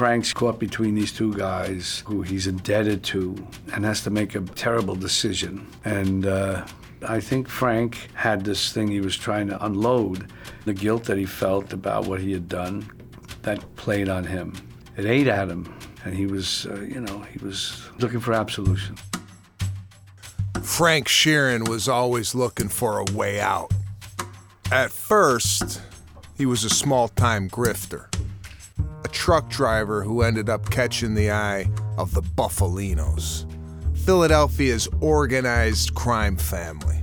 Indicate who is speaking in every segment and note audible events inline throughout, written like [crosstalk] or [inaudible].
Speaker 1: Frank's caught between these two guys who he's indebted to and has to make a terrible decision. And uh, I think Frank had this thing he was trying to unload, the guilt that he felt about what he had done, that played on him. It ate at him, and he was, uh, you know, he was looking for absolution.
Speaker 2: Frank Sheeran was always looking for a way out. At first, he was a small time grifter, truck driver who ended up catching the eye of the Bufalinos, Philadelphia's organized crime family.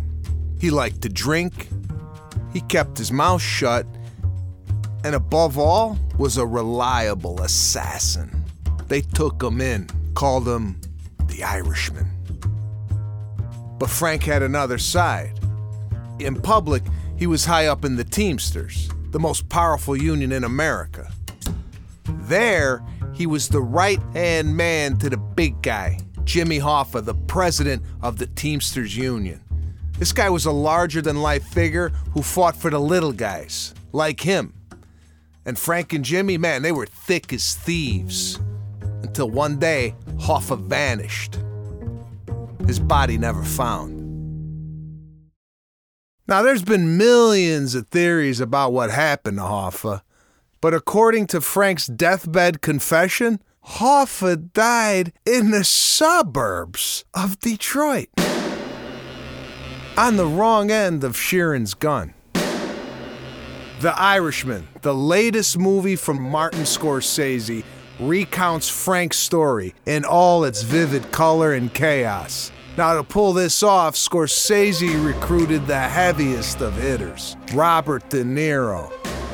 Speaker 2: He liked to drink, he kept his mouth shut, and above all, was a reliable assassin. They took him in, called him the Irishman. But Frank had another side. In public, he was high up in the Teamsters, the most powerful union in America. There, he was the right hand man to the big guy, Jimmy Hoffa, the president of the Teamsters Union. This guy was a larger than life figure who fought for the little guys, like him. And Frank and Jimmy, man, they were thick as thieves. Until one day, Hoffa vanished his body never found. Now, there's been millions of theories about what happened to Hoffa, but according to Frank's deathbed confession, Hoffa died in the suburbs of Detroit. On the wrong end of Sheeran's gun. The Irishman, the latest movie from Martin Scorsese, recounts Frank's story in all its vivid color and chaos. Now, to pull this off, Scorsese recruited the heaviest of hitters Robert De Niro,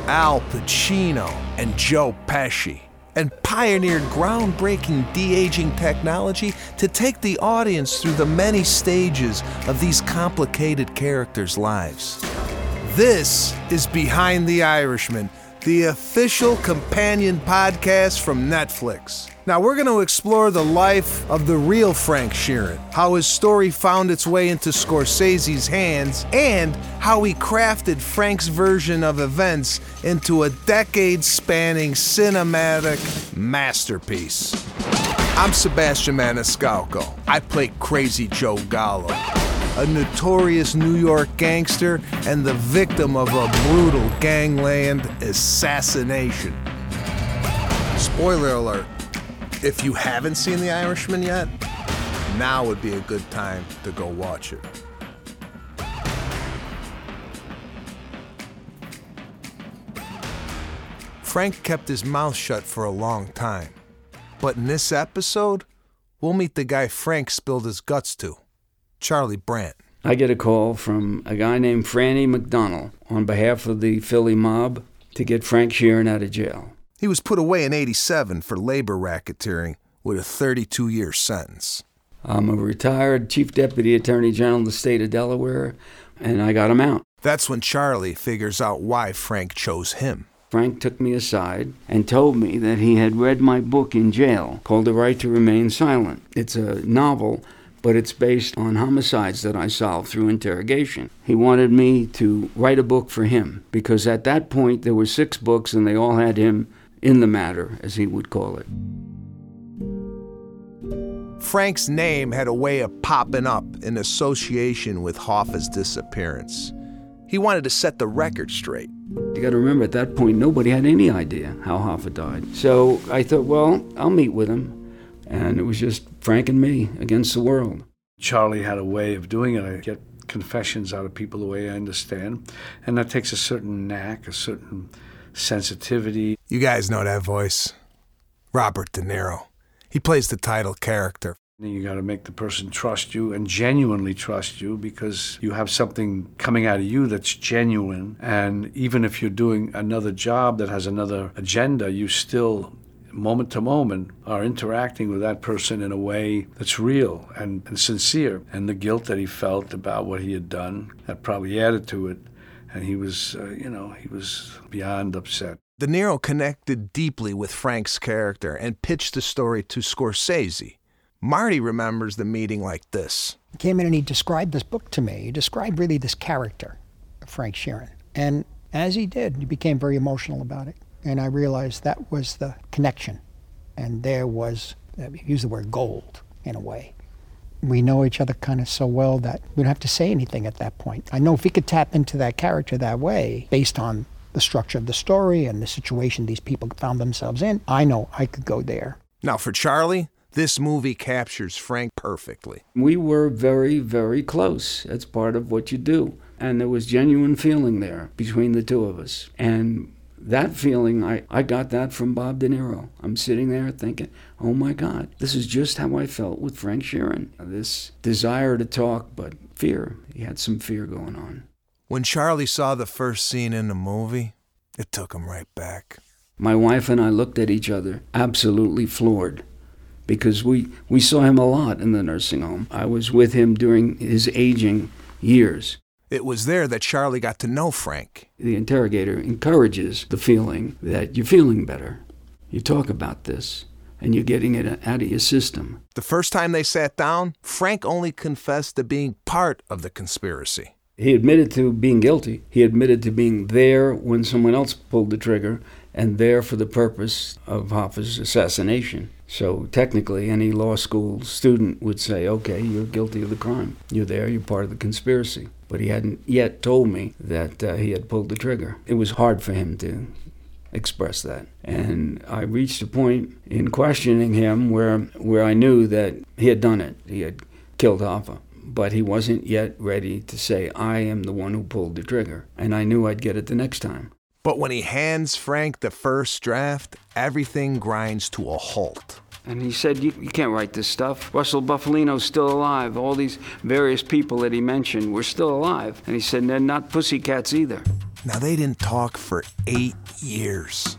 Speaker 2: Al Pacino, and Joe Pesci, and pioneered groundbreaking de aging technology to take the audience through the many stages of these complicated characters' lives. This is Behind the Irishman, the official companion podcast from Netflix. Now, we're going to explore the life of the real Frank Sheeran, how his story found its way into Scorsese's hands, and how he crafted Frank's version of events into a decade spanning cinematic masterpiece. I'm Sebastian Maniscalco. I play Crazy Joe Gallo, a notorious New York gangster and the victim of a brutal gangland assassination. Spoiler alert if you haven't seen The Irishman yet, now would be a good time to go watch it. Frank kept his mouth shut for a long time. But in this episode, we'll meet the guy Frank spilled his guts to Charlie Brandt.
Speaker 3: I get a call from a guy named Franny McDonald on behalf of the Philly mob to get Frank Sheeran out of jail.
Speaker 2: He was put away in 87 for labor racketeering with a 32 year sentence.
Speaker 3: I'm a retired Chief Deputy Attorney General of the state of Delaware, and I got him out.
Speaker 2: That's when Charlie figures out why Frank chose him.
Speaker 3: Frank took me aside and told me that he had read my book in jail called The Right to Remain Silent. It's a novel, but it's based on homicides that I solved through interrogation. He wanted me to write a book for him because at that point there were six books and they all had him in the matter, as he would call it.
Speaker 2: Frank's name had a way of popping up in association with Hoffa's disappearance. He wanted to set the record straight.
Speaker 3: You got to remember, at that point, nobody had any idea how Hoffa died. So I thought, well, I'll meet with him. And it was just Frank and me against the world.
Speaker 1: Charlie had a way of doing it. I get confessions out of people the way I understand. And that takes a certain knack, a certain sensitivity.
Speaker 2: You guys know that voice. Robert De Niro. He plays the title character.
Speaker 1: You got to make the person trust you and genuinely trust you because you have something coming out of you that's genuine. And even if you're doing another job that has another agenda, you still, moment to moment, are interacting with that person in a way that's real and, and sincere. And the guilt that he felt about what he had done, that probably added to it and he was, uh, you know, he was beyond upset.
Speaker 2: De Niro connected deeply with Frank's character and pitched the story to Scorsese. Marty remembers the meeting like this.
Speaker 4: He came in and he described this book to me. He described really this character, Frank Sheeran. And as he did, he became very emotional about it. And I realized that was the connection and there was, use the word gold in a way. We know each other kind of so well that we don't have to say anything at that point. I know if we could tap into that character that way, based on the structure of the story and the situation these people found themselves in, I know I could go there.
Speaker 2: Now, for Charlie, this movie captures Frank perfectly.
Speaker 3: We were very, very close. That's part of what you do. And there was genuine feeling there between the two of us. And that feeling, I, I got that from Bob De Niro. I'm sitting there thinking, oh my God, this is just how I felt with Frank Sheeran. This desire to talk, but fear. He had some fear going on.
Speaker 2: When Charlie saw the first scene in the movie, it took him right back.
Speaker 3: My wife and I looked at each other, absolutely floored, because we, we saw him a lot in the nursing home. I was with him during his aging years.
Speaker 2: It was there that Charlie got to know Frank.
Speaker 3: The interrogator encourages the feeling that you're feeling better. You talk about this, and you're getting it out of your system.
Speaker 2: The first time they sat down, Frank only confessed to being part of the conspiracy.
Speaker 3: He admitted to being guilty. He admitted to being there when someone else pulled the trigger and there for the purpose of Hoffa's assassination. So technically, any law school student would say, okay, you're guilty of the crime. You're there, you're part of the conspiracy. But he hadn't yet told me that uh, he had pulled the trigger. It was hard for him to express that. And I reached a point in questioning him where, where I knew that he had done it. He had killed Hoffa but he wasn't yet ready to say, I am the one who pulled the trigger. And I knew I'd get it the next time.
Speaker 2: But when he hands Frank the first draft, everything grinds to a halt.
Speaker 3: And he said, you, you can't write this stuff. Russell Bufalino's still alive. All these various people that he mentioned were still alive. And he said, they're not pussycats either.
Speaker 2: Now, they didn't talk for eight years.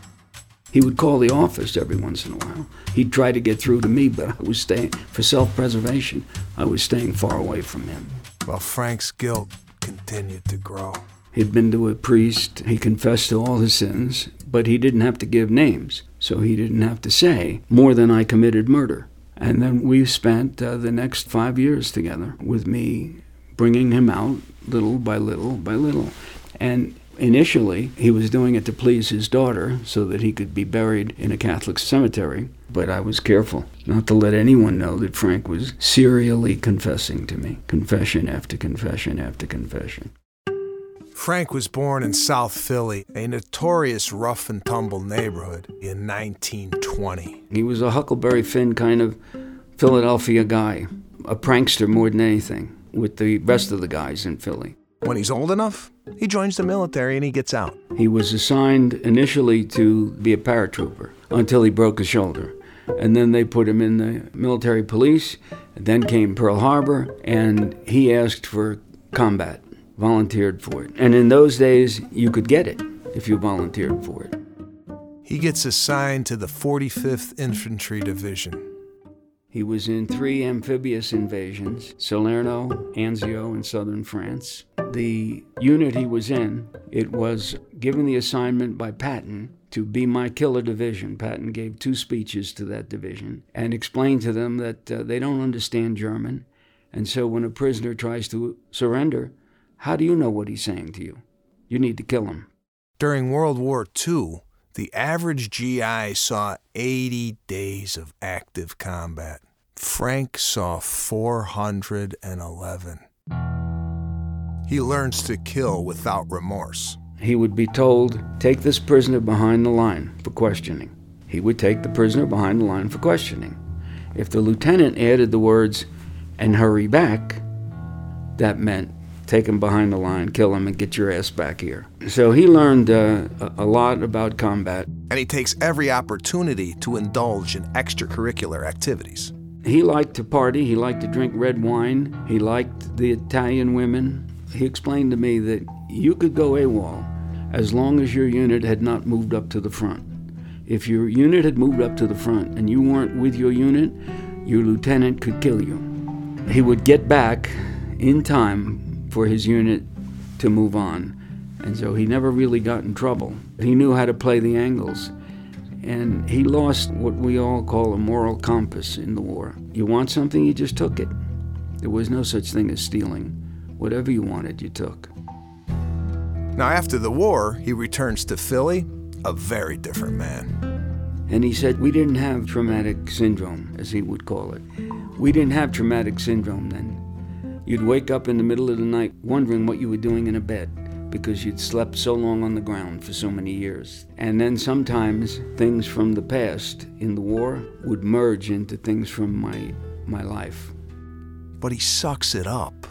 Speaker 3: He would call the office every once in a while. He'd try to get through to me, but I was staying, for self preservation, I was staying far away from him.
Speaker 2: While Frank's guilt continued to grow.
Speaker 3: He'd been to a priest, he confessed to all his sins, but he didn't have to give names, so he didn't have to say more than I committed murder. And then we spent uh, the next five years together with me bringing him out little by little by little. And Initially, he was doing it to please his daughter so that he could be buried in a Catholic cemetery, but I was careful not to let anyone know that Frank was serially confessing to me, confession after confession after confession.
Speaker 2: Frank was born in South Philly, a notorious rough and tumble neighborhood, in 1920.
Speaker 3: He was a Huckleberry Finn kind of Philadelphia guy, a prankster more than anything, with the rest of the guys in Philly.
Speaker 2: When he's old enough, he joins the military and he gets out.
Speaker 3: He was assigned initially to be a paratrooper until he broke his shoulder. And then they put him in the military police. Then came Pearl Harbor, and he asked for combat, volunteered for it. And in those days, you could get it if you volunteered for it.
Speaker 2: He gets assigned to the 45th Infantry Division.
Speaker 3: He was in three amphibious invasions Salerno, Anzio, and southern France the unit he was in, it was given the assignment by Patton to be my killer division. Patton gave two speeches to that division and explained to them that uh, they don't understand German. And so when a prisoner tries to surrender, how do you know what he's saying to you? You need to kill him.
Speaker 2: During World War II, the average GI saw 80 days of active combat. Frank saw 411 he learns to kill without remorse.
Speaker 3: He would be told, Take this prisoner behind the line for questioning. He would take the prisoner behind the line for questioning. If the lieutenant added the words, and hurry back, that meant take him behind the line, kill him, and get your ass back here. So he learned uh, a lot about combat.
Speaker 2: And he takes every opportunity to indulge in extracurricular activities.
Speaker 3: He liked to party, he liked to drink red wine, he liked the Italian women, he explained to me that you could go AWOL as long as your unit had not moved up to the front. If your unit had moved up to the front and you weren't with your unit, your lieutenant could kill you. He would get back in time for his unit to move on. And so he never really got in trouble. He knew how to play the angles. And he lost what we all call a moral compass in the war. You want something, you just took it. There was no such thing as stealing. Whatever you wanted, you took.
Speaker 2: Now, after the war, he returns to Philly, a very different man.
Speaker 3: And he said, We didn't have traumatic syndrome, as he would call it. We didn't have traumatic syndrome then. You'd wake up in the middle of the night wondering what you were doing in a bed because you'd slept so long on the ground for so many years. And then sometimes things from the past in the war would merge into things from my, my life.
Speaker 2: But he sucks it up.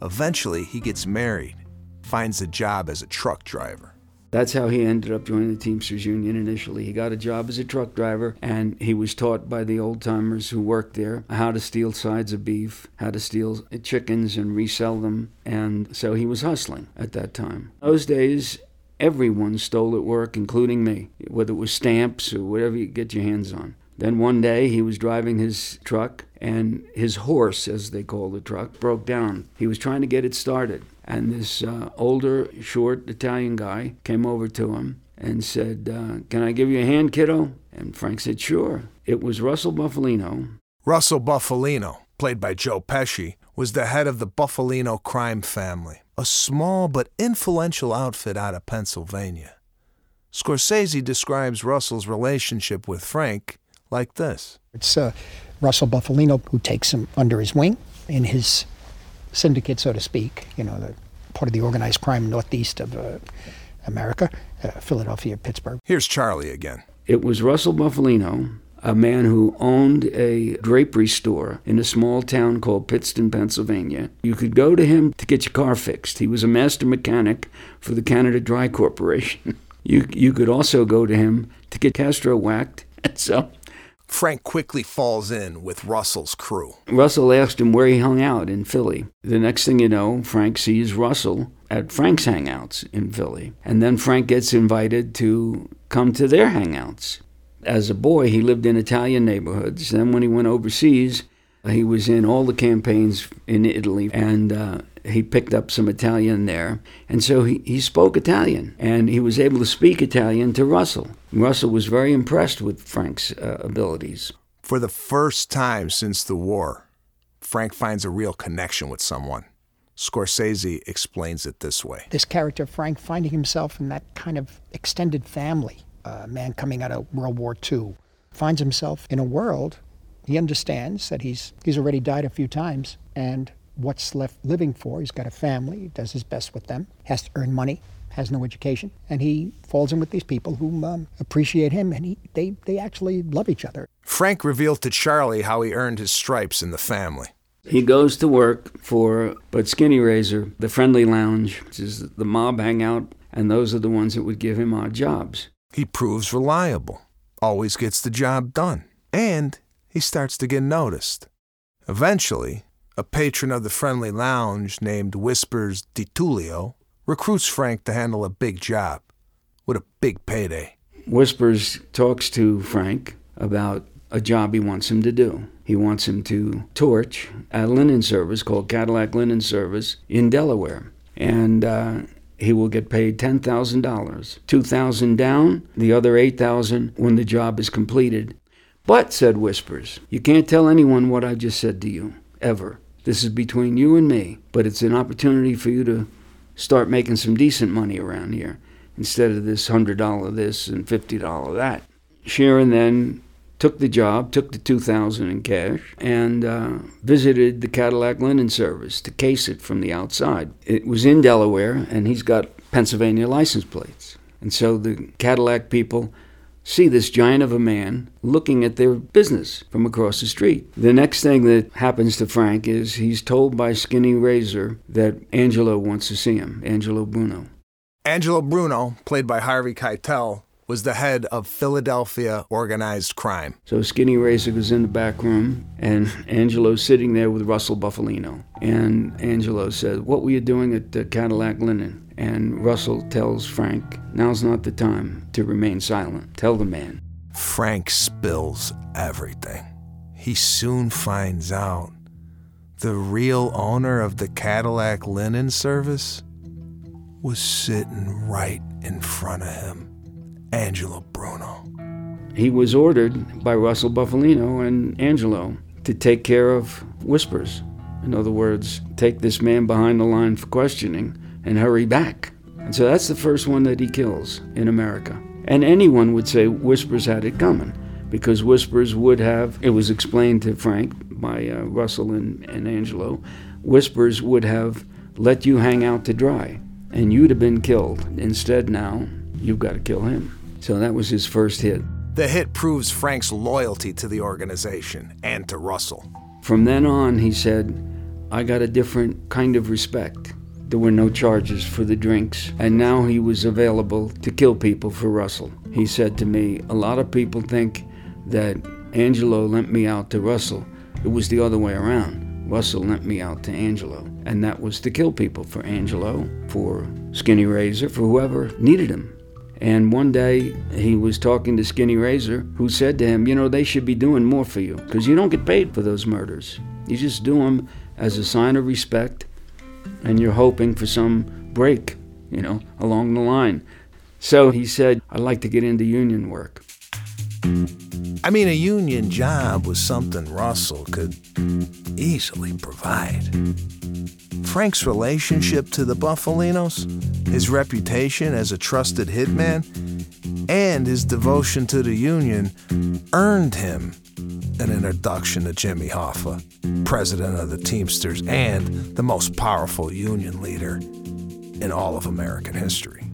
Speaker 2: Eventually, he gets married, finds a job as a truck driver.
Speaker 3: That's how he ended up joining the Teamsters Union initially. He got a job as a truck driver, and he was taught by the old timers who worked there how to steal sides of beef, how to steal chickens and resell them. And so he was hustling at that time. Those days, everyone stole at work, including me, whether it was stamps or whatever you get your hands on. Then one day he was driving his truck and his horse, as they call the truck, broke down. He was trying to get it started. And this uh, older, short Italian guy came over to him and said, uh, Can I give you a hand, kiddo? And Frank said, Sure. It was Russell Bufalino.
Speaker 2: Russell Bufalino, played by Joe Pesci, was the head of the Bufalino crime family, a small but influential outfit out of Pennsylvania. Scorsese describes Russell's relationship with Frank like this.
Speaker 4: It's uh, Russell Bufalino who takes him under his wing in his syndicate, so to speak, you know, the part of the organized crime northeast of uh, America, uh, Philadelphia, Pittsburgh.
Speaker 2: Here's Charlie again.
Speaker 3: It was Russell Bufalino, a man who owned a drapery store in a small town called Pittston, Pennsylvania. You could go to him to get your car fixed. He was a master mechanic for the Canada Dry Corporation. [laughs] You, you could also go to him to get Castro whacked. [laughs] So
Speaker 2: Frank quickly falls in with Russell's crew.
Speaker 3: Russell asked him where he hung out in Philly. The next thing you know, Frank sees Russell at Frank's hangouts in Philly. And then Frank gets invited to come to their hangouts. As a boy, he lived in Italian neighborhoods. Then, when he went overseas, he was in all the campaigns in Italy, and uh, he picked up some Italian there. And so he, he spoke Italian, and he was able to speak Italian to Russell. Russell was very impressed with Frank's uh, abilities.
Speaker 2: For the first time since the war, Frank finds a real connection with someone. Scorsese explains it this way
Speaker 4: This character, Frank, finding himself in that kind of extended family, a man coming out of World War II, finds himself in a world he understands that he's he's already died a few times and what's left living for he's got a family he does his best with them has to earn money has no education and he falls in with these people who um, appreciate him and he, they, they actually love each other
Speaker 2: Frank revealed to Charlie how he earned his stripes in the family.
Speaker 3: He goes to work for but Skinny Razor, the Friendly Lounge, which is the mob hangout, and those are the ones that would give him odd jobs.
Speaker 2: He proves reliable, always gets the job done, and he starts to get noticed. Eventually, a patron of the friendly lounge named Whispers DiTullio recruits Frank to handle a big job with a big payday.
Speaker 3: Whispers talks to Frank about a job he wants him to do. He wants him to torch a linen service called Cadillac Linen Service in Delaware. And uh, he will get paid $10,000. 2000 down, the other 8000 when the job is completed. But, said Whispers, you can't tell anyone what I just said to you, ever. This is between you and me, but it's an opportunity for you to start making some decent money around here instead of this $100 this and $50 that. Sheeran then took the job, took the 2000 in cash, and uh, visited the Cadillac Linen Service to case it from the outside. It was in Delaware, and he's got Pennsylvania license plates. And so the Cadillac people see this giant of a man looking at their business from across the street. The next thing that happens to Frank is he's told by Skinny Razor that Angelo wants to see him, Angelo Bruno.
Speaker 2: Angelo Bruno, played by Harvey Keitel, was the head of Philadelphia organized crime.
Speaker 3: So Skinny Razor goes in the back room, and Angelo's sitting there with Russell Bufalino. And Angelo says, What were you doing at the Cadillac Linen? And Russell tells Frank, Now's not the time to remain silent. Tell the man.
Speaker 2: Frank spills everything. He soon finds out the real owner of the Cadillac linen service was sitting right in front of him Angelo Bruno.
Speaker 3: He was ordered by Russell Bufalino and Angelo to take care of whispers. In other words, take this man behind the line for questioning and hurry back. And so that's the first one that he kills in America. And anyone would say Whispers had it coming because Whispers would have, it was explained to Frank by uh, Russell and, and Angelo, Whispers would have let you hang out to dry and you'd have been killed. Instead, now you've got to kill him. So that was his first hit.
Speaker 2: The hit proves Frank's loyalty to the organization and to Russell.
Speaker 3: From then on, he said, I got a different kind of respect. There were no charges for the drinks, and now he was available to kill people for Russell. He said to me, A lot of people think that Angelo lent me out to Russell. It was the other way around. Russell lent me out to Angelo, and that was to kill people for Angelo, for Skinny Razor, for whoever needed him. And one day he was talking to Skinny Razor, who said to him, You know, they should be doing more for you because you don't get paid for those murders. You just do them as a sign of respect, and you're hoping for some break, you know, along the line. So he said, I'd like to get into union work.
Speaker 2: I mean, a union job was something Russell could easily provide. Frank's relationship to the Bufalinos, his reputation as a trusted hitman, and his devotion to the union earned him an introduction to Jimmy Hoffa, president of the Teamsters and the most powerful union leader in all of American history.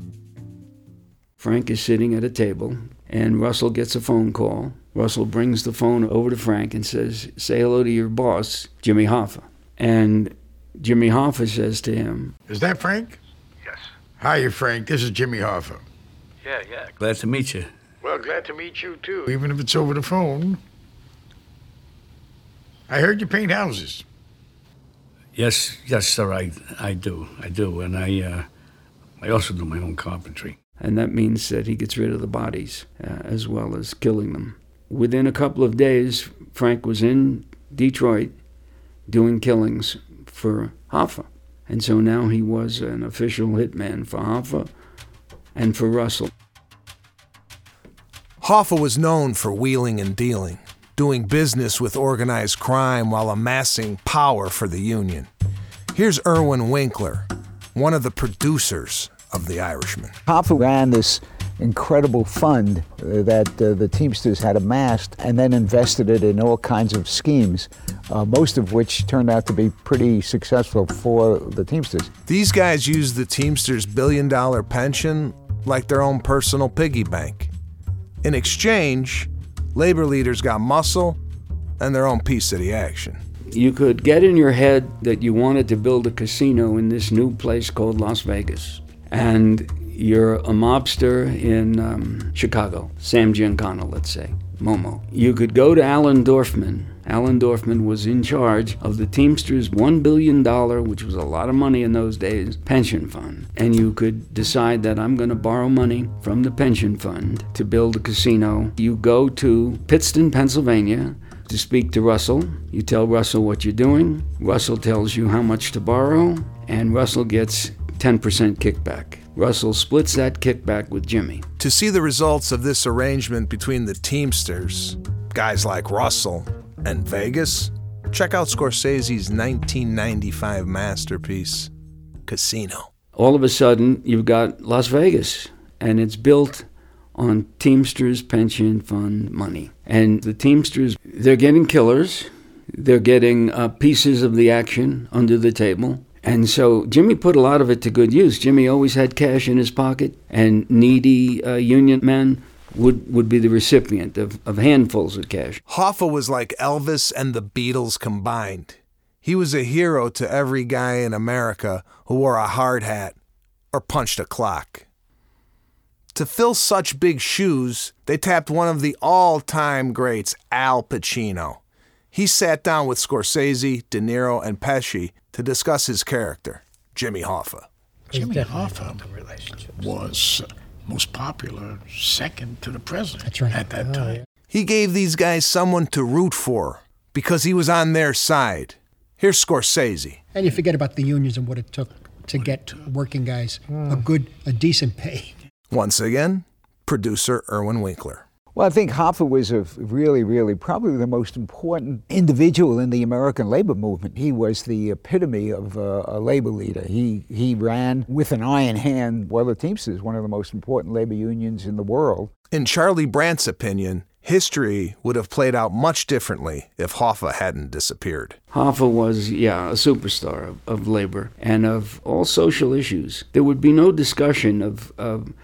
Speaker 3: Frank is sitting at a table, and Russell gets a phone call. Russell brings the phone over to Frank and says, Say hello to your boss, Jimmy Hoffa. And Jimmy Hoffa says to him,
Speaker 5: Is that Frank?
Speaker 6: Yes.
Speaker 5: Hi, you Frank. This is Jimmy Hoffa.
Speaker 6: Yeah, yeah.
Speaker 1: Glad to meet you.
Speaker 5: Well, glad to meet you, too, even if it's over the phone. I heard you paint houses.
Speaker 1: Yes, yes, sir. I, I do, I do, and I, uh, I also do my own carpentry.
Speaker 3: And that means that he gets rid of the bodies uh, as well as killing them. Within a couple of days, Frank was in Detroit doing killings for Hoffa. And so now he was an official hitman for Hoffa and for Russell.
Speaker 2: Hoffa was known for wheeling and dealing, doing business with organized crime while amassing power for the Union. Here's Irwin Winkler, one of the producers of The Irishman.
Speaker 7: Hoffa ran this incredible fund that uh, the Teamsters had amassed and then invested it in all kinds of schemes, uh, most of which turned out to be pretty successful for the Teamsters.
Speaker 2: These guys used the Teamsters' billion dollar pension like their own personal piggy bank. In exchange, labor leaders got muscle and their own piece of the action.
Speaker 3: You could get in your head that you wanted to build a casino in this new place called Las Vegas. And you're a mobster in um, Chicago, Sam Giancana, let's say, Momo. You could go to Allen Dorfman. Allen Dorfman was in charge of the Teamsters' $1 billion, which was a lot of money in those days, pension fund. And you could decide that I'm going to borrow money from the pension fund to build a casino. You go to Pittston, Pennsylvania, to speak to Russell. You tell Russell what you're doing. Russell tells you how much to borrow, and Russell gets 10% kickback. Russell splits that kickback with Jimmy.
Speaker 2: To see the results of this arrangement between the Teamsters, guys like Russell, and Vegas, check out Scorsese's 1995 masterpiece, Casino.
Speaker 3: All of a sudden, you've got Las Vegas, and it's built on Teamsters pension fund money. And the Teamsters, they're getting killers, they're getting uh, pieces of the action under the table. And so Jimmy put a lot of it to good use. Jimmy always had cash in his pocket, and needy uh, union men would, would be the recipient of, of handfuls of cash.
Speaker 2: Hoffa was like Elvis and the Beatles combined. He was a hero to every guy in America who wore a hard hat or punched a clock. To fill such big shoes, they tapped one of the all time greats, Al Pacino. He sat down with Scorsese, De Niro, and Pesci to discuss his character, Jimmy Hoffa.
Speaker 5: Jimmy Hoffa was most popular, second to the president
Speaker 4: That's right.
Speaker 5: at that
Speaker 4: Oh,
Speaker 5: time.
Speaker 4: yeah.
Speaker 2: He gave these guys someone to root for because he was on their side. Here's Scorsese.
Speaker 4: And you forget about the unions and what it took to get working guys a hmm. good, a decent pay.
Speaker 2: Once again, producer Irwin Winkler.
Speaker 7: Well, I think Hoffa was a really, really probably the most important individual in the American labor movement. He was the epitome of a, a labor leader. He, he ran with an iron hand while the Teamsters, one of the most important labor unions in the world.
Speaker 2: In Charlie Brandt's opinion, history would have played out much differently if Hoffa hadn't disappeared.
Speaker 3: Hoffa was, yeah, a superstar of, of labor and of all social issues. There would be no discussion of, of,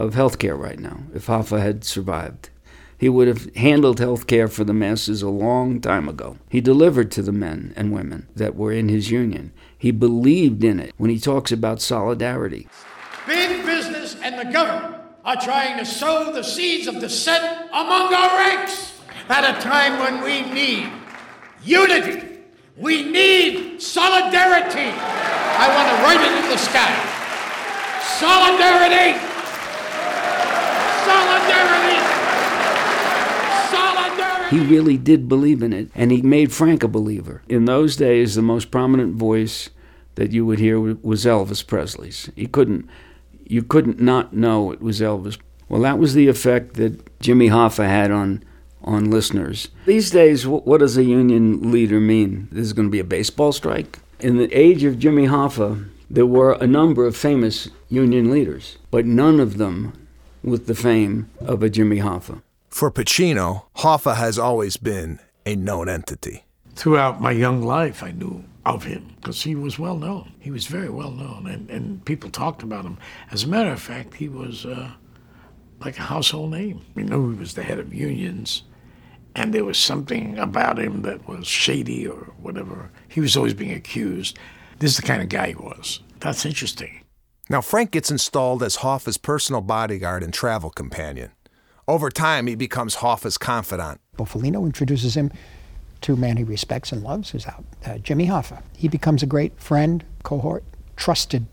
Speaker 3: of health care right now if Hoffa had survived. He would have handled health care for the masses a long time ago. He delivered to the men and women that were in his union. He believed in it when he talks about solidarity.
Speaker 5: Big business and the government are trying to sow the seeds of dissent among our ranks at a time when we need unity. We need solidarity. I want to write it in the sky. Solidarity.
Speaker 3: He really did believe in it, and he made Frank a believer. In those days, the most prominent voice that you would hear was Elvis Presley's. He couldn't you couldn't not know it was Elvis. Well, that was the effect that Jimmy Hoffa had on on listeners. These days, what does a union leader mean? This is going to be a baseball strike? In the age of Jimmy Hoffa, there were a number of famous union leaders, but none of them with the fame of a Jimmy Hoffa.
Speaker 2: For Pacino, Hoffa has always been a known entity.
Speaker 5: Throughout my young life, I knew of him because he was well known. He was very well known, and, and people talked about him. As a matter of fact, he was uh, like a household name. We knew he was the head of unions, and there was something about him that was shady or whatever. He was always being accused. This is the kind of guy he was. That's interesting.
Speaker 2: Now, Frank gets installed as Hoffa's personal bodyguard and travel companion. Over time, he becomes Hoffa's confidant.
Speaker 4: Bufalino introduces him to a man he respects and loves, who's out, uh, Jimmy Hoffa. He becomes a great friend, cohort, trusted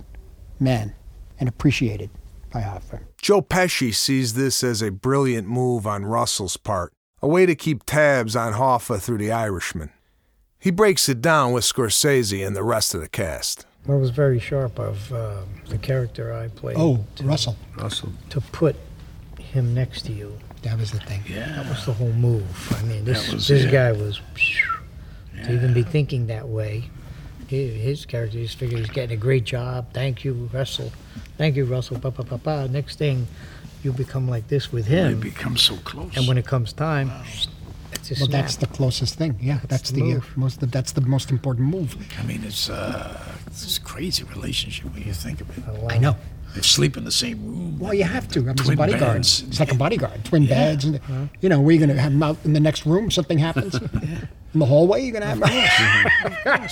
Speaker 4: man, and appreciated by Hoffa.
Speaker 2: Joe Pesci sees this as a brilliant move on Russell's part, a way to keep tabs on Hoffa through The Irishman. He breaks it down with Scorsese and the rest of the cast.
Speaker 6: Well, it was very sharp of uh, the character I played.
Speaker 4: Oh, Russell.
Speaker 1: Russell.
Speaker 6: To put him next to you.
Speaker 4: That was the thing. Yeah.
Speaker 6: That was the whole move. I mean, this
Speaker 5: was
Speaker 6: this
Speaker 5: it.
Speaker 6: guy was to even be thinking that way. He, his character just figured he's getting a great job. Thank you, Russell. Thank you, Russell. Pa pa pa pa. Next thing, you become like this with
Speaker 5: him.
Speaker 6: him,
Speaker 5: become so close.
Speaker 6: and when it comes time, it's a
Speaker 4: Well,
Speaker 6: snap.
Speaker 4: that's the closest thing. Yeah, that's
Speaker 6: the
Speaker 4: the, uh,
Speaker 6: move.
Speaker 4: most. That's the most important move.
Speaker 5: I mean, it's, uh, it's a crazy relationship when you think of it.
Speaker 4: I know.
Speaker 5: They sleep in the same room.
Speaker 4: Well, you have to. I mean, it's a
Speaker 5: Twin
Speaker 4: bodyguard.
Speaker 5: beds.
Speaker 4: It's like a bodyguard. Twin beds, and you know, we're gonna have him out in the next room. Something happens [laughs] in the hallway. You're gonna have.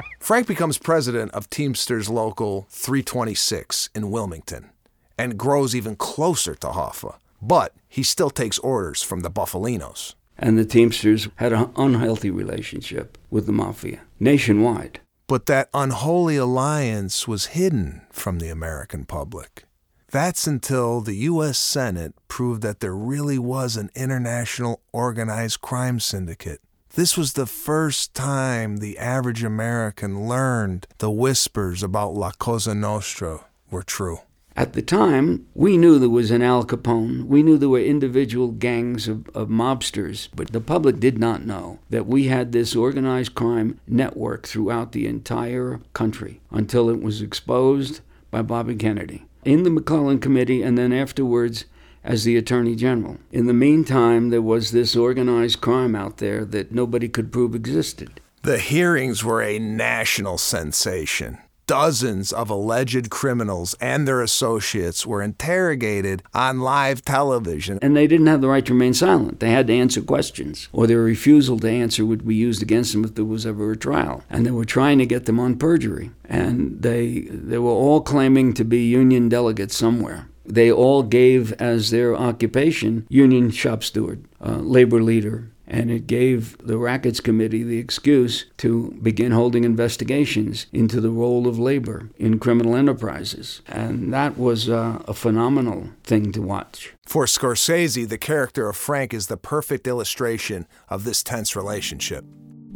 Speaker 4: [laughs]
Speaker 2: Frank becomes president of Teamsters Local 326 in Wilmington and grows even closer to Hoffa. But he still takes orders from the Bufalinos.
Speaker 3: And the Teamsters had an unhealthy relationship with the mafia nationwide.
Speaker 2: But that unholy alliance was hidden from the American public. That's until the U.S. Senate proved that there really was an international organized crime syndicate. This was the first time the average American learned the whispers about La Cosa Nostra were true.
Speaker 3: At the time, we knew there was an Al Capone. We knew there were individual gangs of, of mobsters, but the public did not know that we had this organized crime network throughout the entire country until it was exposed by Bobby Kennedy in the McClellan Committee and then afterwards as the Attorney General. In the meantime, there was this organized crime out there that nobody could prove existed.
Speaker 2: The hearings were a national sensation. Dozens of alleged criminals and their associates were interrogated on live television.
Speaker 3: And they didn't have the right to remain silent. They had to answer questions, or their refusal to answer would be used against them if there was ever a trial. And they were trying to get them on perjury. And they, they were all claiming to be union delegates somewhere. They all gave as their occupation union shop steward, uh, labor leader, and it gave the Rackets Committee the excuse to begin holding investigations into the role of labor in criminal enterprises. And that was uh, a phenomenal thing to watch.
Speaker 2: For Scorsese, the character of Frank is the perfect illustration of this tense relationship.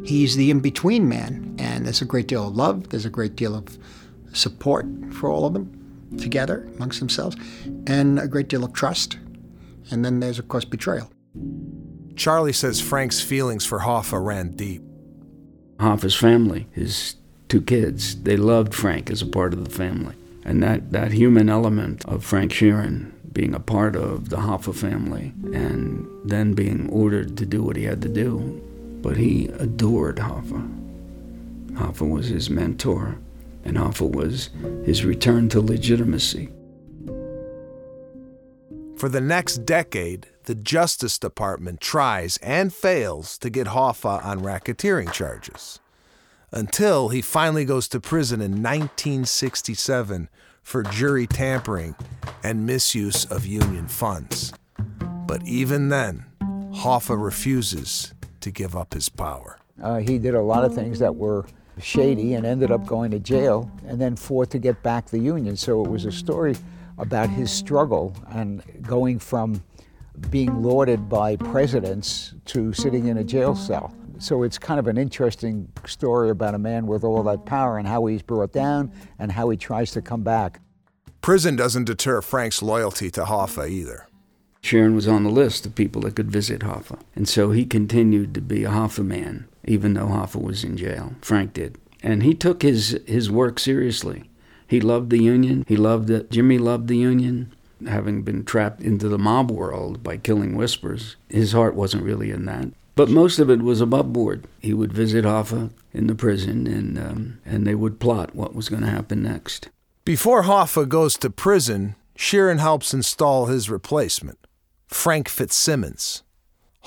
Speaker 4: He's the in-between man, and there's a great deal of love. There's a great deal of support for all of them together amongst themselves, and a great deal of trust. And then there's, of course, betrayal.
Speaker 2: Charlie says Frank's feelings for Hoffa ran deep.
Speaker 3: Hoffa's family, his two kids, they loved Frank as a part of the family. And that, that human element of Frank Sheeran being a part of the Hoffa family and then being ordered to do what he had to do. But he adored Hoffa. Hoffa was his mentor, and Hoffa was his return to legitimacy.
Speaker 2: For the next decade, the Justice Department tries and fails to get Hoffa on racketeering charges until he finally goes to prison in 1967 for jury tampering and misuse of union funds. But even then, Hoffa refuses to give up his power.
Speaker 7: Uh, he did a lot of things that were shady and ended up going to jail and then fought to get back the union. So it was a story about his struggle and going from being lauded by presidents to sitting in a jail cell. So it's kind of an interesting story about a man with all that power and how he's brought down and how he tries to come back.
Speaker 2: Prison doesn't deter Frank's loyalty to Hoffa either.
Speaker 3: Sheeran was on the list of people that could visit Hoffa. And so he continued to be a Hoffa man, even though Hoffa was in jail. Frank did. And he took his, his work seriously. He loved the Union. He loved it. Jimmy loved the Union. Having been trapped into the mob world by killing whispers, his heart wasn't really in that. But most of it was above board. He would visit Hoffa in the prison, and um, and they would plot what was going to happen next.
Speaker 2: Before Hoffa goes to prison, Sheeran helps install his replacement, Frank Fitzsimmons.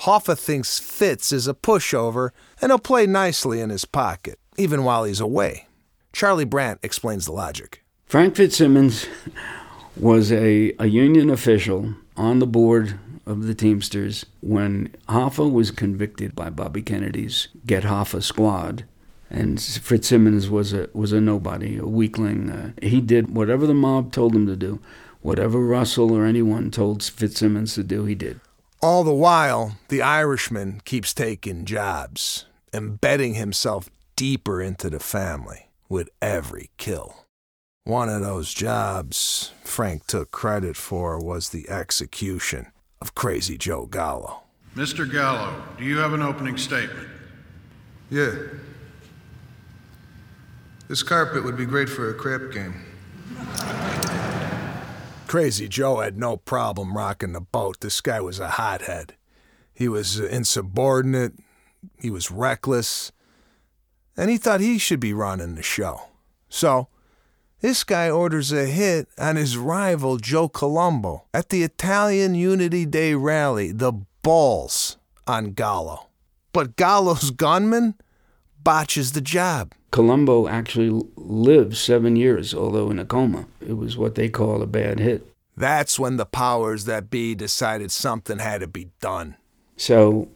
Speaker 2: Hoffa thinks Fitz is a pushover and he'll play nicely in his pocket, even while he's away. Charlie Brandt explains the logic.
Speaker 3: Frank Fitzsimmons was a, a union official on the board of the Teamsters when Hoffa was convicted by Bobby Kennedy's Get Hoffa Squad. And Fitzsimmons was a was a nobody, a weakling. Uh, he did whatever the mob told him to do, whatever Russell or anyone told Fitzsimmons to do, he did.
Speaker 2: All the while, the Irishman keeps taking jobs, embedding himself deeper into the family with every kill. One of those jobs Frank took credit for was the execution of Crazy Joe Gallo.
Speaker 8: Mr. Gallo, do you have an opening statement?
Speaker 9: Yeah. This carpet would be great for a crap game.
Speaker 2: Crazy Joe had no problem rocking the boat. This guy was a hothead. He was insubordinate, he was reckless, and he thought he should be running the show. So, this guy orders a hit on his rival Joe Colombo at the Italian Unity Day rally, the balls on Gallo. But Gallo's gunman botches the job.
Speaker 3: Colombo actually lived seven years, although in a coma. It was what they call a bad hit.
Speaker 2: That's when the powers that be decided something had to be done.
Speaker 3: So,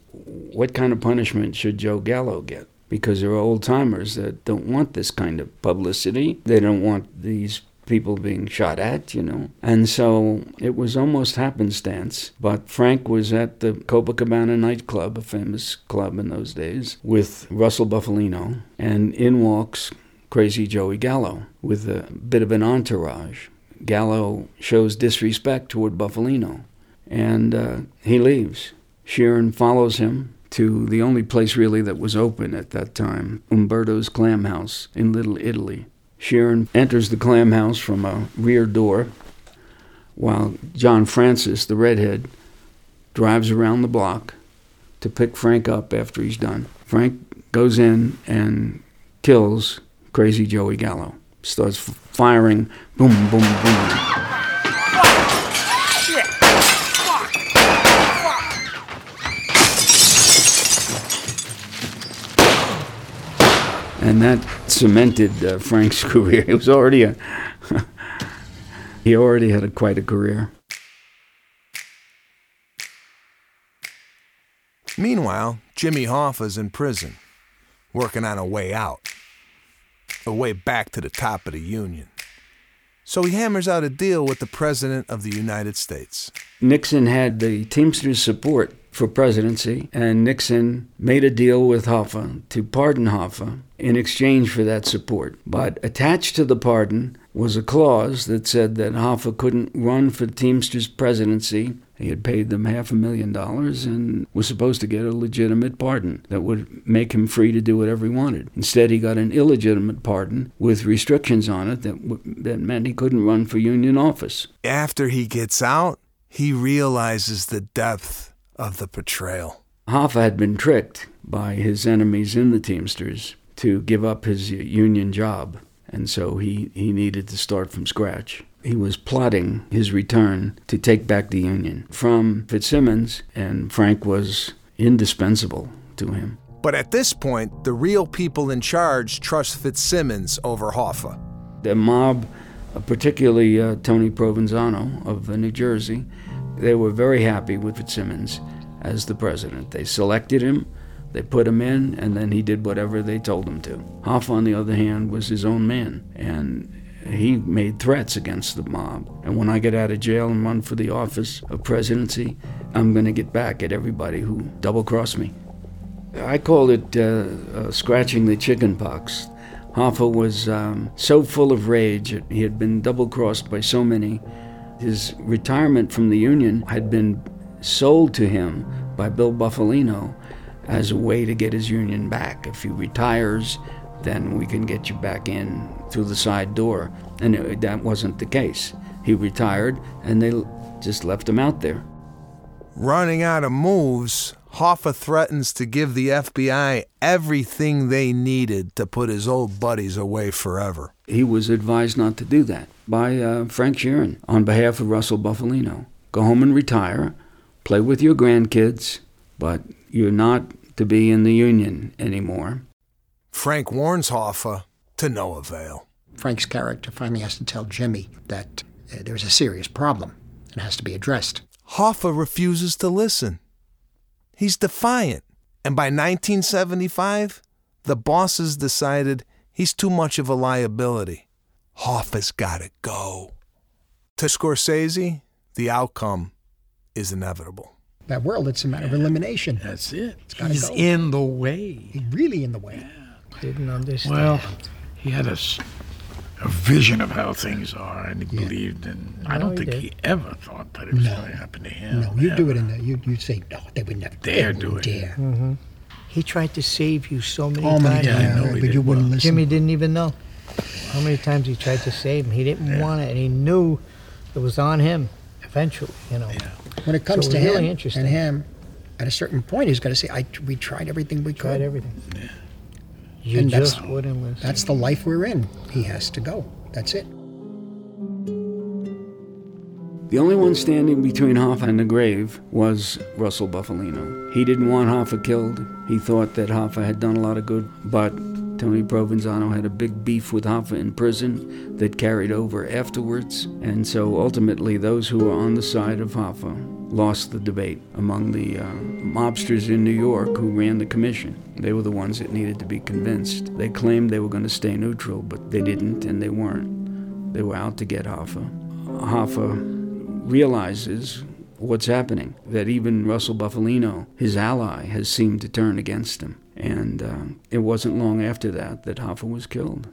Speaker 3: what kind of punishment should Joe Gallo get? Because there are old timers that don't want this kind of publicity. They don't want these people being shot at, you know. And so it was almost happenstance. But Frank was at the Copacabana nightclub, a famous club in those days, with Russell Bufalino, and in walks Crazy Joey Gallo with a bit of an entourage. Gallo shows disrespect toward Bufalino, and uh, he leaves. Sheeran follows him to the only place really that was open at that time, Umberto's Clam House in Little Italy. Sheeran enters the clam house from a rear door, while John Francis, the redhead, drives around the block to pick Frank up after he's done. Frank goes in and kills Crazy Joey Gallo. Starts firing, boom, boom, boom. And that cemented uh, Frank's [laughs] career. It was already a [laughs] he already had a, quite a career.
Speaker 2: Meanwhile, Jimmy Hoffa's in prison, working on a way out, a way back to the top of the union. So he hammers out a deal with the President of the United States.
Speaker 3: Nixon had the Teamsters' support for presidency, and Nixon made a deal with Hoffa to pardon Hoffa in exchange for that support. But attached to the pardon was a clause that said that Hoffa couldn't run for Teamsters presidency He had paid them half a million dollars and was supposed to get a legitimate pardon that would make him free to do whatever he wanted. Instead, he got an illegitimate pardon with restrictions on it that, w- that meant he couldn't run for union office.
Speaker 2: After he gets out, he realizes the depth of the betrayal.
Speaker 3: Hoffa had been tricked by his enemies in the Teamsters to give up his union job, and so he, he needed to start from scratch. He was plotting his return to take back the Union from Fitzsimmons, and Frank was indispensable to him.
Speaker 2: But at this point, the real people in charge trust Fitzsimmons over Hoffa.
Speaker 3: The mob, uh, particularly uh, Tony Provenzano of uh, New Jersey, they were very happy with Fitzsimmons as the president. They selected him, they put him in, and then he did whatever they told him to. Hoffa, on the other hand, was his own man, and he made threats against the mob. And when I get out of jail and run for the office of presidency, I'm going to get back at everybody who double crossed me. I called it uh, uh, scratching the chicken pox. Hoffa was um, so full of rage. He had been double crossed by so many. His retirement from the Union had been sold to him by Bill Bufalino as a way to get his union back. If he retires, then we can get you back in through the side door. And it, that wasn't the case. He retired, and they just left him out there.
Speaker 2: Running out of moves, Hoffa threatens to give the FBI everything they needed to put his old buddies away forever.
Speaker 3: He was advised not to do that by uh, Frank Sheeran on behalf of Russell Bufalino. Go home and retire, play with your grandkids, but you're not to be in the Union anymore.
Speaker 2: Frank warns Hoffa to no avail.
Speaker 4: Frank's character finally has to tell Jimmy that uh, there's a serious problem and has to be addressed.
Speaker 2: Hoffa refuses to listen. He's defiant. And by 1975, the bosses decided he's too much of a liability. Hoffa's got to go. To Scorsese, the outcome is inevitable.
Speaker 4: That world, it's a matter of elimination.
Speaker 5: That's it.
Speaker 4: gotta
Speaker 5: He's
Speaker 4: go.
Speaker 5: in the way.
Speaker 4: He's really in the way.
Speaker 6: Didn't understand.
Speaker 5: Well, he had a, s- a vision of how things are, and he believed in. I don't
Speaker 6: he
Speaker 5: think
Speaker 6: did.
Speaker 5: he ever thought that it was
Speaker 4: No.
Speaker 5: going to happen to him.
Speaker 4: No, you do it in the, you, you say, no, they would never
Speaker 5: Dare do
Speaker 4: wouldn't
Speaker 5: it.
Speaker 4: Dare. Mm-hmm.
Speaker 6: he tried to save you so many
Speaker 4: All many
Speaker 6: times.
Speaker 5: Yeah, I know
Speaker 4: but
Speaker 5: did.
Speaker 4: you wouldn't
Speaker 5: Well,
Speaker 4: listen.
Speaker 6: Jimmy didn't even know how many times he tried to save him. He didn't want it, and he knew it was on him eventually. You know.
Speaker 4: when it comes
Speaker 6: So
Speaker 4: to
Speaker 6: it
Speaker 4: him
Speaker 6: really
Speaker 4: and him, at a certain point, he's got to say, I, we tried everything we
Speaker 6: Tried
Speaker 4: could.
Speaker 6: everything. You
Speaker 4: And that's-
Speaker 6: wouldn't listen.
Speaker 4: That's the life we're in. He has to go. That's it.
Speaker 3: The only one standing between Hoffa and the grave was Russell Bufalino. He didn't want Hoffa killed. He thought that Hoffa had done a lot of good, but Tony Provenzano had a big beef with Hoffa in prison that carried over afterwards, and so ultimately those who were on the side of Hoffa lost the debate among the uh, mobsters in New York who ran the commission. They were the ones that needed to be convinced. They claimed they were going to stay neutral, but they didn't, and they weren't. They were out to get Hoffa. Hoffa realizes what's happening, that even Russell Bufalino, his ally, has seemed to turn against him. And uh, it wasn't long after that that Hoffa was killed.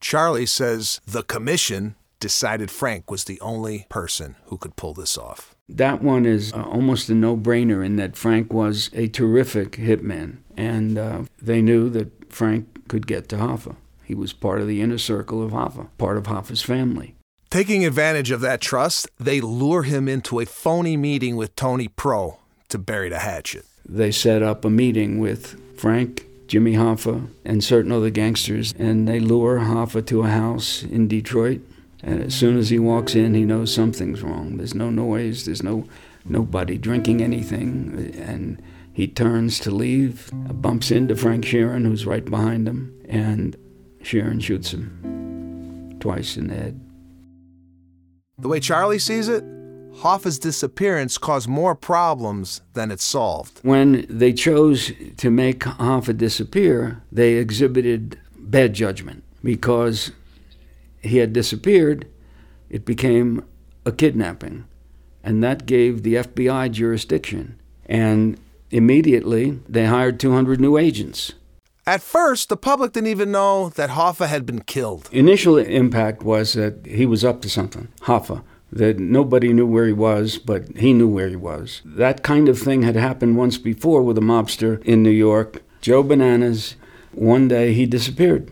Speaker 2: Charlie says the commission decided Frank was the only person who could pull this off.
Speaker 3: That one is uh, almost a no brainer in that Frank was a terrific hitman, and uh, they knew that Frank could get to Hoffa. He was part of the inner circle of Hoffa, part of Hoffa's family.
Speaker 2: Taking advantage of that trust, they lure him into a phony meeting with Tony Pro to bury the hatchet.
Speaker 3: they set up a meeting with Frank, Jimmy Hoffa, and certain other gangsters, and they lure Hoffa to a house in Detroit. And as soon as he walks in, he knows something's wrong. There's no noise. There's no nobody drinking anything, and he turns to leave, bumps into Frank Sheeran, who's right behind him, and Sheeran shoots him twice in the head.
Speaker 2: The way Charlie sees it, Hoffa's disappearance caused more problems than it solved.
Speaker 3: When they chose to make Hoffa disappear, they exhibited bad judgment because he had disappeared. It became a kidnapping, and that gave the FBI jurisdiction. And immediately, they hired 200 new agents.
Speaker 2: At first, the public didn't even know that Hoffa had been killed.
Speaker 3: Initial impact was that he was up to something. Hoffa that nobody knew where he was, but he knew where he was. That kind of thing had happened once before with a mobster in New York. Joe Bananas, one day he disappeared.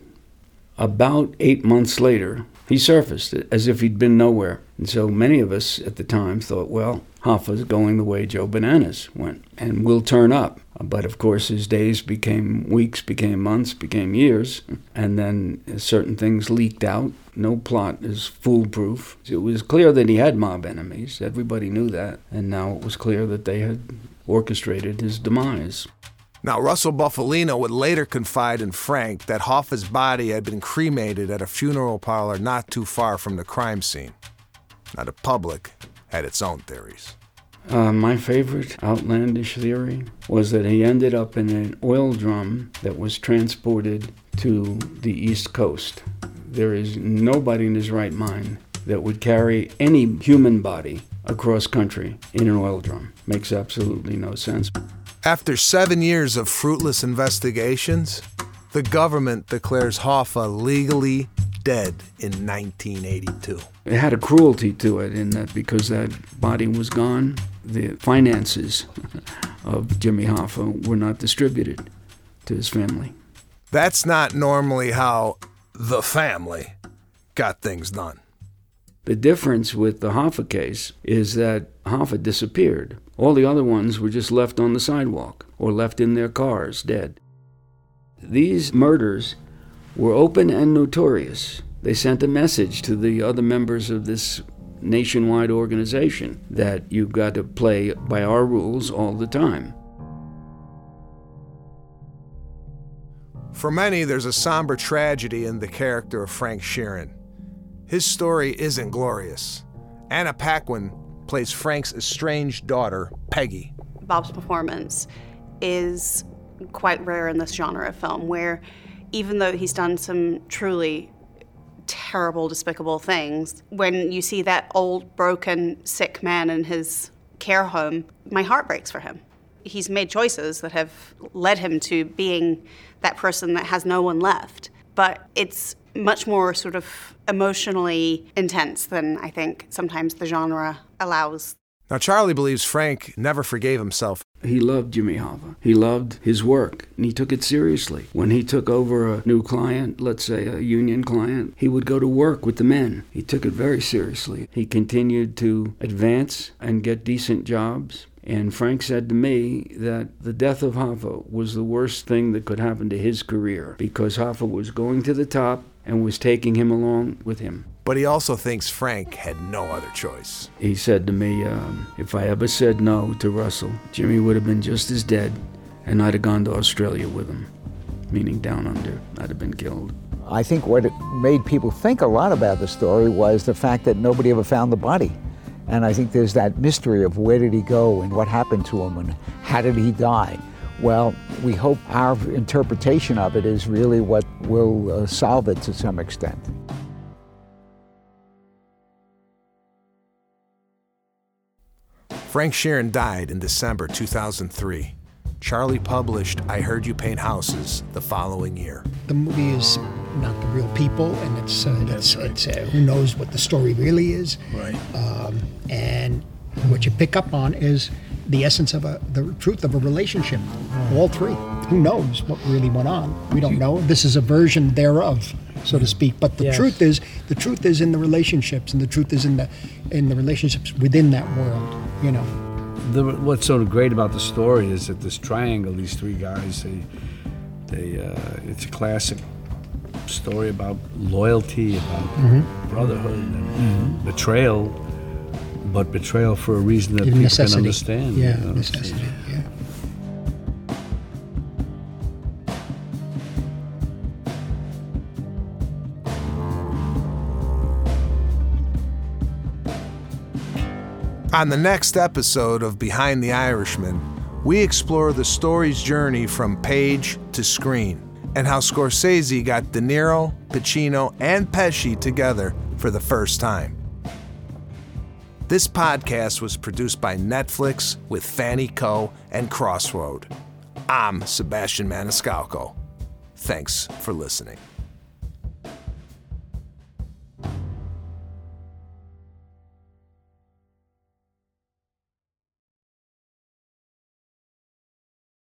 Speaker 3: About eight months later, he surfaced as if he'd been nowhere. And so many of us at the time thought, well, Hoffa's going the way Joe Bananas went, and we'll turn up. But of course, his days became weeks, became months, became years, and then certain things leaked out. No plot is foolproof. It was clear that he had mob enemies. Everybody knew that. And now it was clear that they had orchestrated his demise.
Speaker 2: Now, Russell Bufalino would later confide in Frank that Hoffa's body had been cremated at a funeral parlor not too far from the crime scene. Now, the public had its own theories.
Speaker 3: Uh, my favorite outlandish theory was that he ended up in an oil drum that was transported to the East Coast. There is nobody in his right mind that would carry any human body across country in an oil drum. Makes absolutely no sense.
Speaker 2: After seven years of fruitless investigations, the government declares Hoffa legally dead in 1982.
Speaker 3: It had a cruelty to it in that because that body was gone, the finances [laughs] of Jimmy Hoffa were not distributed to his family.
Speaker 2: That's not normally how the family got things done.
Speaker 3: The difference with the Hoffa case is that Hoffa disappeared. All the other ones were just left on the sidewalk or left in their cars dead. These murders were open and notorious. They sent a message to the other members of this nationwide organization that you've got to play by our rules all the time.
Speaker 2: For many, there's a somber tragedy in the character of Frank Sheeran. His story isn't glorious. Anna Paquin plays Frank's estranged daughter, Peggy.
Speaker 10: Bob's performance is quite rare in this genre of film, where even though he's done some truly terrible, despicable things, when you see that old, broken, sick man in his care home, my heart breaks for him. He's made choices that have led him to being that person that has no one left. But it's much more sort of emotionally intense than I think sometimes the genre allows.
Speaker 2: Now, Charlie believes Frank never forgave himself.
Speaker 3: He loved Jimmy Hoffa. He loved his work, and he took it seriously. When he took over a new client, let's say a union client, he would go to work with the men. He took it very seriously. He continued to advance and get decent jobs. And Frank said to me that the death of Hoffa was the worst thing that could happen to his career because Hoffa was going to the top and was taking him along with him.
Speaker 2: But he also thinks Frank had no other choice.
Speaker 3: He said to me, um, if I ever said no to Russell, Jimmy would have been just as dead, and I'd have gone to Australia with him, meaning down under. I'd have been killed.
Speaker 7: I think what made people think a lot about the story was the fact that nobody ever found the body. And I think there's that mystery of where did he go and what happened to him and how did he die. Well, we hope our interpretation of it is really what will uh, solve it to some extent.
Speaker 2: Frank Sheeran died in December 2003. Charlie published I Heard You Paint Houses the following year.
Speaker 4: The movie is not the real people, and it's, uh, it's,
Speaker 5: right.
Speaker 4: it's uh, who knows what the story really is.
Speaker 5: Right.
Speaker 4: Um, and what you pick up on is the essence of a, the truth of a relationship. All three. Who knows what really went on? We don't know. This is a version thereof, so to speak. But the
Speaker 6: Yes.
Speaker 4: truth is, the truth is in the relationships, and the truth is in the in the relationships within that world. You know.
Speaker 1: The, what's so great about the story is that this triangle, these three guys, they, they, uh, it's a classic story about loyalty, about brotherhood, and betrayal, but betrayal for a reason that people
Speaker 4: necessity.
Speaker 1: can understand.
Speaker 4: Yeah,
Speaker 1: you know?
Speaker 4: necessity. Yeah.
Speaker 2: On the next episode of Behind the Irishman, we explore the story's journey from page to screen and how Scorsese got De Niro, Pacino, and Pesci together for the first time. This podcast was produced by Netflix with Fanny Co. and Crossroad. I'm Sebastian Maniscalco. Thanks for listening.